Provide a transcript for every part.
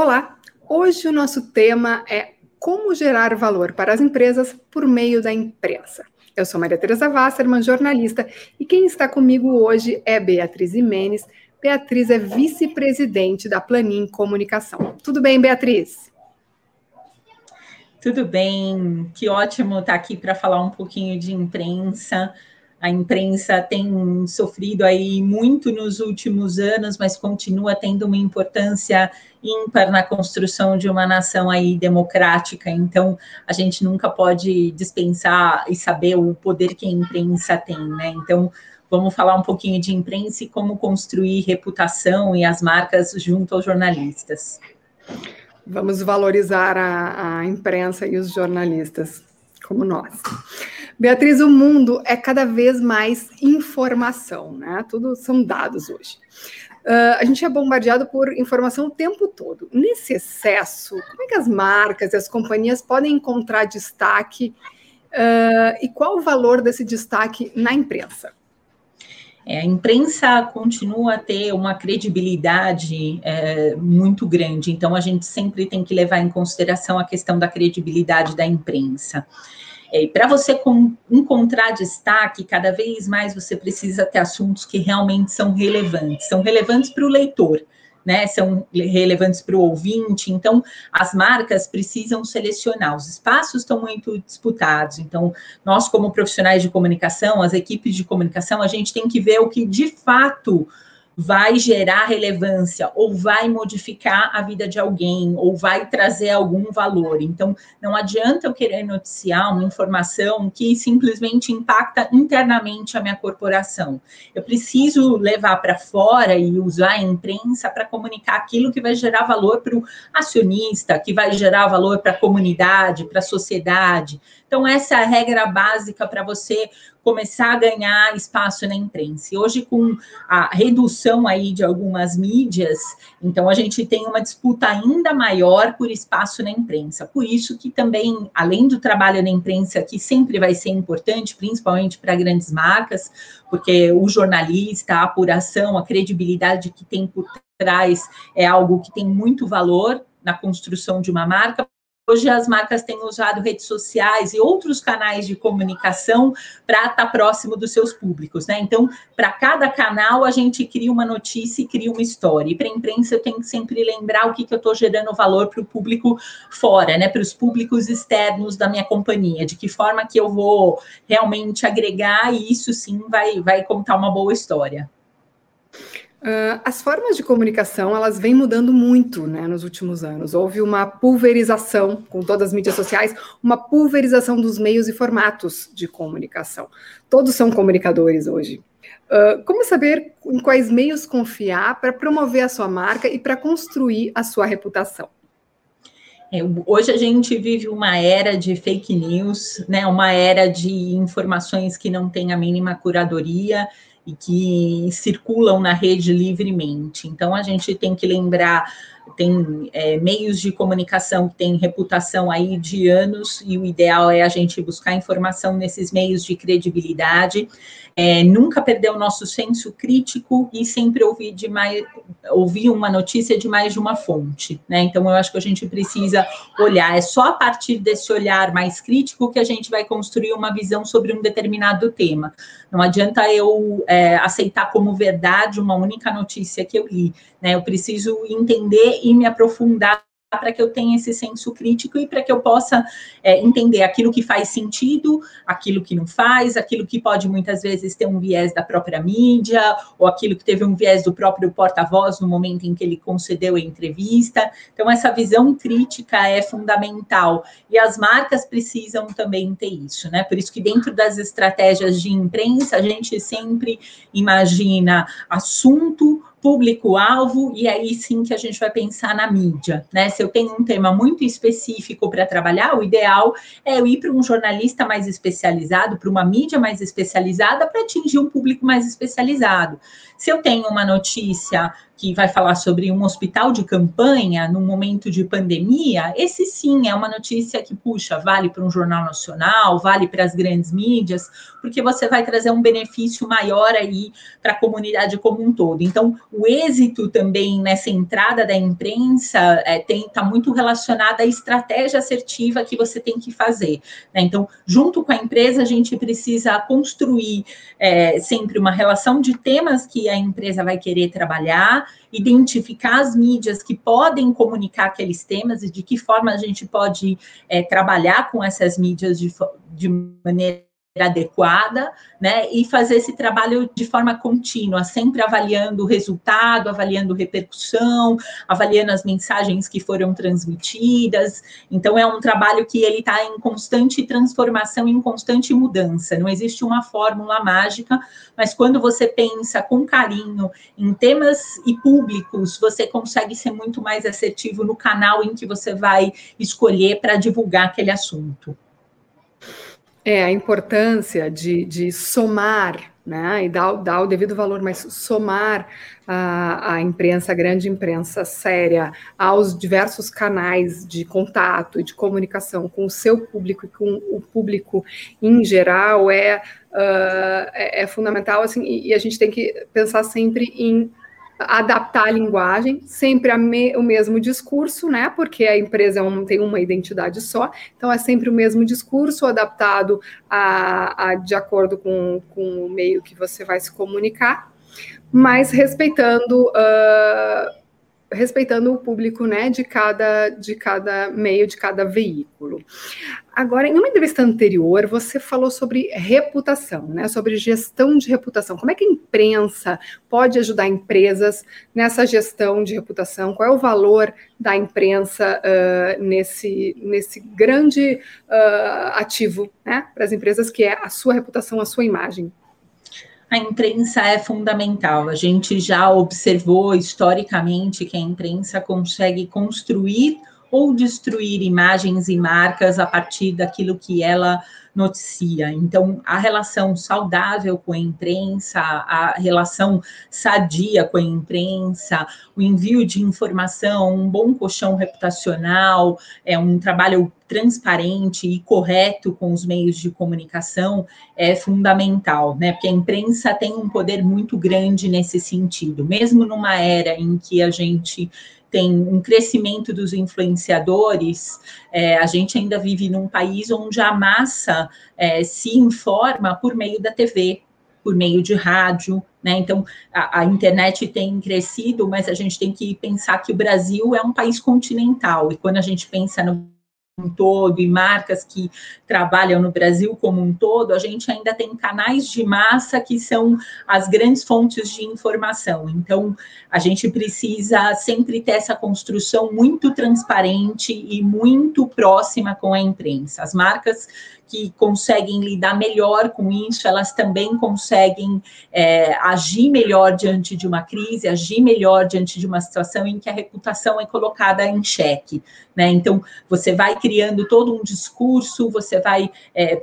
Olá! Hoje o nosso tema é como gerar valor para as empresas por meio da imprensa. Eu sou Maria Teresa Wasserman, jornalista, e quem está comigo hoje é Beatriz Imenes. Beatriz é vice-presidente da Planin Comunicação. Tudo bem, Beatriz? Tudo bem, que ótimo estar aqui para falar um pouquinho de imprensa. A imprensa tem sofrido aí muito nos últimos anos, mas continua tendo uma importância ímpar na construção de uma nação aí democrática. Então, a gente nunca pode dispensar e saber o poder que a imprensa tem, né? Então, vamos falar um pouquinho de imprensa e como construir reputação e as marcas junto aos jornalistas. Vamos valorizar a, a imprensa e os jornalistas, como nós. Beatriz, o mundo é cada vez mais informação, né? Tudo são dados hoje. Uh, a gente é bombardeado por informação o tempo todo. Nesse excesso, como é que as marcas e as companhias podem encontrar destaque uh, e qual o valor desse destaque na imprensa? É, a imprensa continua a ter uma credibilidade é, muito grande, então a gente sempre tem que levar em consideração a questão da credibilidade da imprensa. É, para você encontrar destaque, cada vez mais você precisa ter assuntos que realmente são relevantes, são relevantes para o leitor. Né, são relevantes para o ouvinte, então as marcas precisam selecionar. Os espaços estão muito disputados, então nós, como profissionais de comunicação, as equipes de comunicação, a gente tem que ver o que de fato vai gerar relevância ou vai modificar a vida de alguém ou vai trazer algum valor. Então, não adianta eu querer noticiar uma informação que simplesmente impacta internamente a minha corporação. Eu preciso levar para fora e usar a imprensa para comunicar aquilo que vai gerar valor para o acionista, que vai gerar valor para a comunidade, para a sociedade. Então, essa é a regra básica para você começar a ganhar espaço na imprensa. E hoje, com a redução aí de algumas mídias, então a gente tem uma disputa ainda maior por espaço na imprensa. Por isso que também, além do trabalho na imprensa, que sempre vai ser importante, principalmente para grandes marcas, porque o jornalista, a apuração, a credibilidade que tem por trás é algo que tem muito valor na construção de uma marca, Hoje as marcas têm usado redes sociais e outros canais de comunicação para estar tá próximo dos seus públicos, né? Então, para cada canal a gente cria uma notícia e cria uma história. E para a imprensa eu tenho que sempre lembrar o que, que eu estou gerando valor para o público fora, né? Para os públicos externos da minha companhia, de que forma que eu vou realmente agregar e isso sim vai, vai contar uma boa história. Uh, as formas de comunicação elas vêm mudando muito né, nos últimos anos. Houve uma pulverização com todas as mídias sociais, uma pulverização dos meios e formatos de comunicação. Todos são comunicadores hoje. Uh, como saber em quais meios confiar para promover a sua marca e para construir a sua reputação? É, hoje a gente vive uma era de fake news, né, uma era de informações que não tem a mínima curadoria e que circulam na rede livremente. Então, a gente tem que lembrar tem é, meios de comunicação que têm reputação aí de anos, e o ideal é a gente buscar informação nesses meios de credibilidade, é, nunca perder o nosso senso crítico e sempre ouvir, de mais, ouvir uma notícia de mais de uma fonte, né? Então, eu acho que a gente precisa olhar, é só a partir desse olhar mais crítico que a gente vai construir uma visão sobre um determinado tema. Não adianta eu é, aceitar como verdade uma única notícia que eu li, né? Eu preciso entender e me aprofundar para que eu tenha esse senso crítico e para que eu possa é, entender aquilo que faz sentido, aquilo que não faz, aquilo que pode muitas vezes ter um viés da própria mídia, ou aquilo que teve um viés do próprio porta-voz no momento em que ele concedeu a entrevista. Então, essa visão crítica é fundamental. E as marcas precisam também ter isso, né? Por isso que dentro das estratégias de imprensa, a gente sempre imagina assunto, público-alvo, e aí sim que a gente vai pensar na mídia, né? Se eu tenho um tema muito específico para trabalhar, o ideal é eu ir para um jornalista mais especializado, para uma mídia mais especializada, para atingir um público mais especializado. Se eu tenho uma notícia que vai falar sobre um hospital de campanha num momento de pandemia, esse sim é uma notícia que, puxa, vale para um jornal nacional, vale para as grandes mídias, porque você vai trazer um benefício maior aí para a comunidade como um todo. Então, o êxito também nessa entrada da imprensa está é, tá muito relacionado à estratégia assertiva que você tem que fazer. Né? Então, junto com a empresa, a gente precisa construir é, sempre uma relação de temas que a empresa vai querer trabalhar identificar as mídias que podem comunicar aqueles temas e de que forma a gente pode é, trabalhar com essas mídias de, de maneira adequada, né, e fazer esse trabalho de forma contínua, sempre avaliando o resultado, avaliando repercussão, avaliando as mensagens que foram transmitidas. Então é um trabalho que ele está em constante transformação, em constante mudança. Não existe uma fórmula mágica, mas quando você pensa com carinho em temas e públicos, você consegue ser muito mais assertivo no canal em que você vai escolher para divulgar aquele assunto. É, a importância de, de somar, né, e dar, dar o devido valor, mas somar a, a imprensa, a grande imprensa séria, aos diversos canais de contato e de comunicação com o seu público e com o público em geral é, uh, é, é, fundamental, assim, e, e a gente tem que pensar sempre em adaptar a linguagem, sempre a me, o mesmo discurso, né? Porque a empresa é um, tem uma identidade só, então é sempre o mesmo discurso adaptado a, a de acordo com, com o meio que você vai se comunicar, mas respeitando uh, respeitando o público né, de, cada, de cada meio, de cada veículo. Agora, em uma entrevista anterior, você falou sobre reputação, né, sobre gestão de reputação. Como é que a imprensa pode ajudar empresas nessa gestão de reputação? Qual é o valor da imprensa uh, nesse, nesse grande uh, ativo né, para as empresas, que é a sua reputação, a sua imagem? A imprensa é fundamental. A gente já observou historicamente que a imprensa consegue construir ou destruir imagens e marcas a partir daquilo que ela noticia. Então, a relação saudável com a imprensa, a relação sadia com a imprensa, o envio de informação, um bom colchão reputacional, é um trabalho transparente e correto com os meios de comunicação é fundamental, né? Porque a imprensa tem um poder muito grande nesse sentido, mesmo numa era em que a gente tem um crescimento dos influenciadores, é, a gente ainda vive num país onde a massa é, se informa por meio da TV, por meio de rádio, né? Então a, a, internet tem crescido, mas a gente tem que pensar que o Brasil é um país continental, e quando a gente pensa no um todo e marcas que trabalham no Brasil como um todo, a gente ainda tem canais de massa que são as grandes fontes de informação. Então, a gente precisa sempre ter essa construção muito transparente e muito próxima com a imprensa. As marcas que conseguem lidar melhor com isso, elas também conseguem é, agir melhor diante de uma crise, agir melhor diante de uma situação em que a reputação é colocada em xeque. Né? Então, você vai criando todo um discurso, você vai é,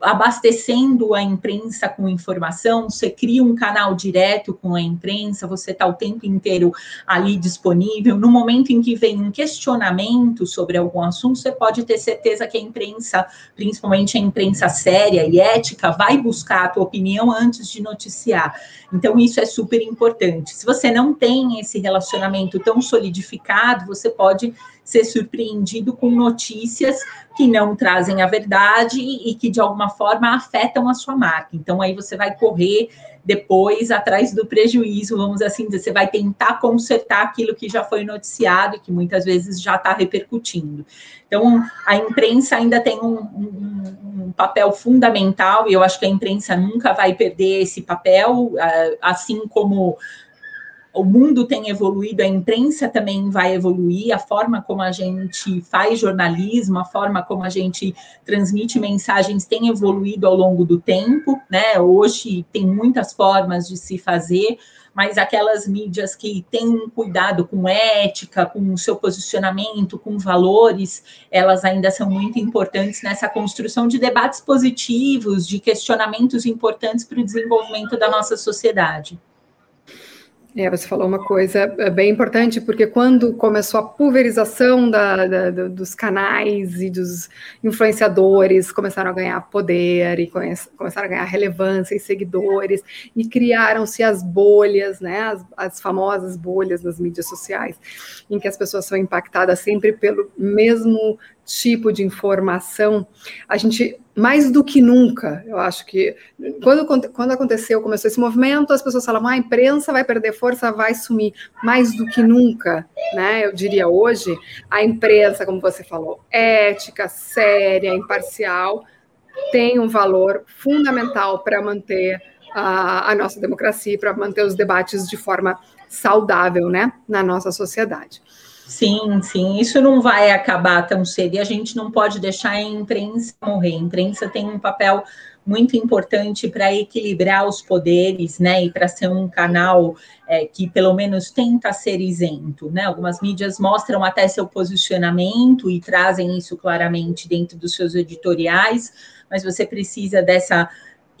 abastecendo a imprensa com informação, você cria um canal direto com a imprensa, você está o tempo inteiro ali disponível. No momento em que vem um questionamento sobre algum assunto, você pode ter certeza que a imprensa, principalmente a imprensa séria e ética, vai buscar a tua opinião antes de noticiar. Então, isso é super importante. Se você não tem esse relacionamento tão solidificado, você pode ser surpreendido com notícias que não trazem a verdade e que, de alguma forma, afetam a sua marca. Então, aí você vai correr depois atrás do prejuízo, vamos assim dizer, você vai tentar consertar aquilo que já foi noticiado e que muitas vezes já está repercutindo. Então, a imprensa ainda tem um, um, um, papel fundamental, e eu acho que a imprensa nunca vai perder esse papel, assim como o mundo tem evoluído, a imprensa também vai evoluir, a forma como a gente faz jornalismo, a forma como a gente transmite mensagens tem evoluído ao longo do tempo, né? Hoje tem muitas formas de se fazer, mas aquelas mídias que têm cuidado com ética, com o seu posicionamento, com valores, elas ainda são muito importantes nessa construção de debates positivos, de questionamentos importantes para o desenvolvimento da nossa sociedade. É, você falou uma coisa é, bem importante, porque quando começou a pulverização da, da, dos canais e dos influenciadores, começaram a ganhar poder e começaram a ganhar relevância e seguidores, e criaram-se as bolhas, né, as, as famosas bolhas das mídias sociais, em que as pessoas são impactadas sempre pelo mesmo tipo de informação, a gente, mais do que nunca, eu acho que, quando, quando aconteceu, começou esse movimento, as pessoas falavam, ah, a imprensa vai perder força, vai sumir. Mais do que nunca, né, eu diria hoje, a imprensa, como você falou, ética, séria, imparcial, tem um valor fundamental para manter a, a nossa democracia, para manter os debates de forma saudável, né, na nossa sociedade. Sim, sim, isso não vai acabar tão cedo e a gente não pode deixar a imprensa morrer. A imprensa tem um papel muito importante para equilibrar os poderes, né, e para ser um canal é, que pelo menos tenta ser isento, né? Algumas mídias mostram até seu posicionamento e trazem isso claramente dentro dos seus editoriais, mas você precisa dessa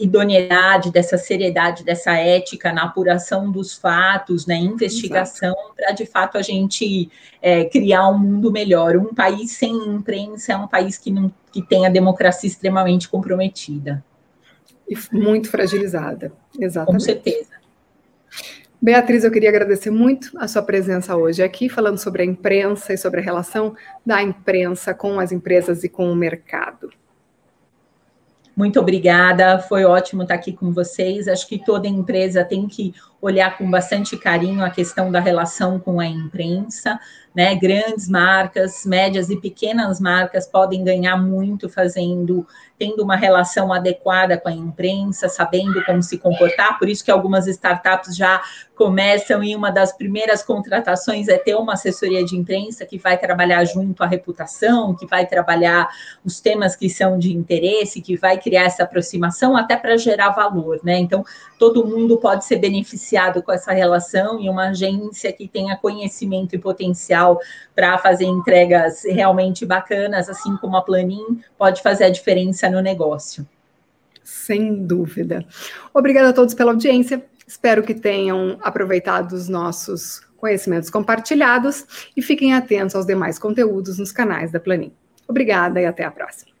idoneidade, dessa seriedade, dessa ética na apuração dos fatos, na investigação, para de fato a gente é, criar um mundo melhor. Um país sem imprensa é um país que, não, que tem a democracia extremamente comprometida. E muito fragilizada, exatamente. Com certeza. Beatriz, eu queria agradecer muito a sua presença hoje aqui, falando sobre a imprensa e sobre a relação da imprensa com as empresas e com o mercado. Muito obrigada, foi ótimo estar aqui com vocês. Acho que toda empresa tem que olhar com bastante carinho a questão da relação com a imprensa, né? Grandes marcas, médias e pequenas marcas podem ganhar muito fazendo, tendo uma relação adequada com a imprensa, sabendo como se comportar. Por isso que algumas startups já começam e uma das primeiras contratações é ter uma assessoria de imprensa que vai trabalhar junto à reputação, que vai trabalhar os temas que são de interesse, que vai criar essa aproximação até para gerar valor, né? Então, todo mundo pode ser beneficiado com essa relação e uma agência que tenha conhecimento e potencial para fazer entregas realmente bacanas, assim como a Planin, pode fazer a diferença no negócio. Sem dúvida. Obrigada a todos pela audiência. Espero que tenham aproveitado os nossos conhecimentos compartilhados e fiquem atentos aos demais conteúdos nos canais da Planin. Obrigada e até a próxima.